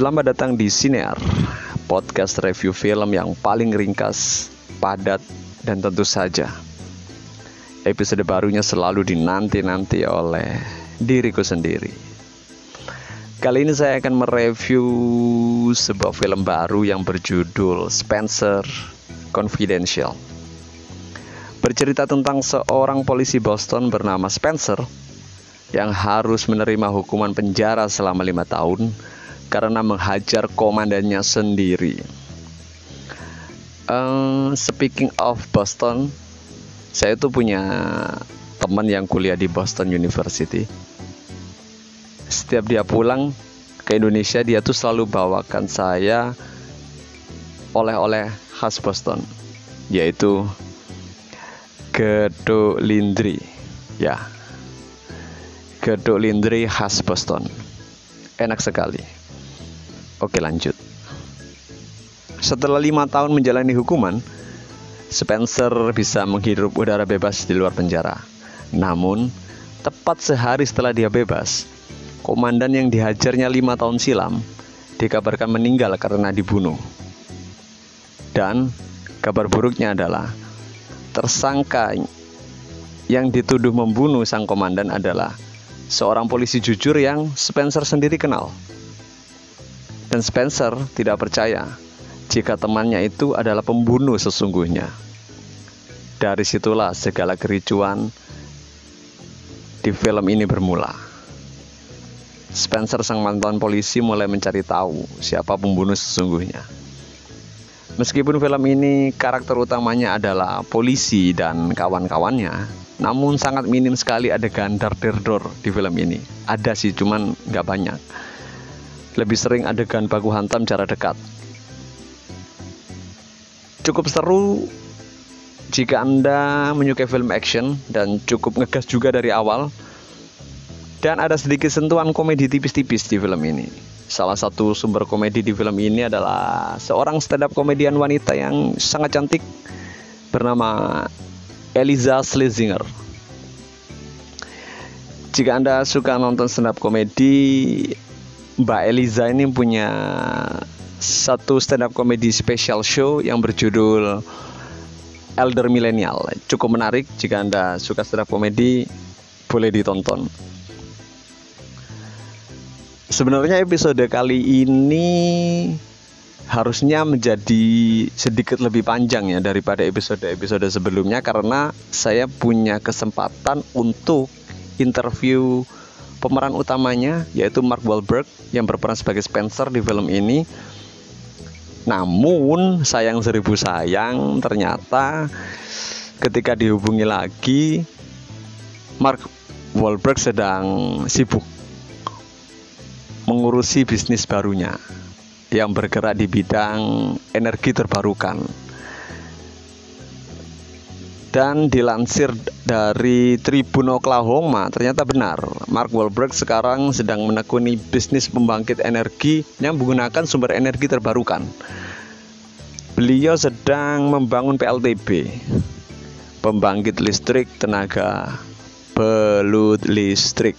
Selamat datang di Sinear, podcast review film yang paling ringkas, padat, dan tentu saja episode barunya selalu dinanti-nanti oleh diriku sendiri. Kali ini saya akan mereview sebuah film baru yang berjudul Spencer Confidential. Bercerita tentang seorang polisi Boston bernama Spencer yang harus menerima hukuman penjara selama lima tahun karena menghajar komandannya sendiri. Uh, speaking of Boston, saya tuh punya teman yang kuliah di Boston University. Setiap dia pulang ke Indonesia, dia tuh selalu bawakan saya oleh-oleh khas Boston, yaitu gedok lindri. Ya, gedok lindri khas Boston. Enak sekali. Oke lanjut. Setelah lima tahun menjalani hukuman, Spencer bisa menghirup udara bebas di luar penjara. Namun, tepat sehari setelah dia bebas, komandan yang dihajarnya lima tahun silam dikabarkan meninggal karena dibunuh. Dan kabar buruknya adalah tersangka yang dituduh membunuh sang komandan adalah seorang polisi jujur yang Spencer sendiri kenal. Dan Spencer tidak percaya jika temannya itu adalah pembunuh sesungguhnya. Dari situlah segala kericuan di film ini bermula. Spencer sang mantan polisi mulai mencari tahu siapa pembunuh sesungguhnya. Meskipun film ini karakter utamanya adalah polisi dan kawan-kawannya, namun sangat minim sekali adegan dar-der-dor di film ini. Ada sih, cuman nggak banyak lebih sering adegan baku hantam cara dekat. Cukup seru jika Anda menyukai film action dan cukup ngegas juga dari awal. Dan ada sedikit sentuhan komedi tipis-tipis di film ini. Salah satu sumber komedi di film ini adalah seorang stand up komedian wanita yang sangat cantik bernama Eliza Schlesinger. Jika Anda suka nonton stand up komedi, Mbak Eliza ini punya satu stand up comedy special show yang berjudul Elder Millennial. Cukup menarik jika Anda suka stand up comedy, boleh ditonton. Sebenarnya episode kali ini harusnya menjadi sedikit lebih panjang ya daripada episode-episode sebelumnya karena saya punya kesempatan untuk interview pemeran utamanya yaitu Mark Wahlberg yang berperan sebagai Spencer di film ini. Namun sayang seribu sayang ternyata ketika dihubungi lagi Mark Wahlberg sedang sibuk mengurusi bisnis barunya yang bergerak di bidang energi terbarukan dan dilansir dari Tribun Oklahoma, ternyata benar. Mark Wahlberg sekarang sedang menekuni bisnis pembangkit energi yang menggunakan sumber energi terbarukan. Beliau sedang membangun PLTB, pembangkit listrik tenaga belut listrik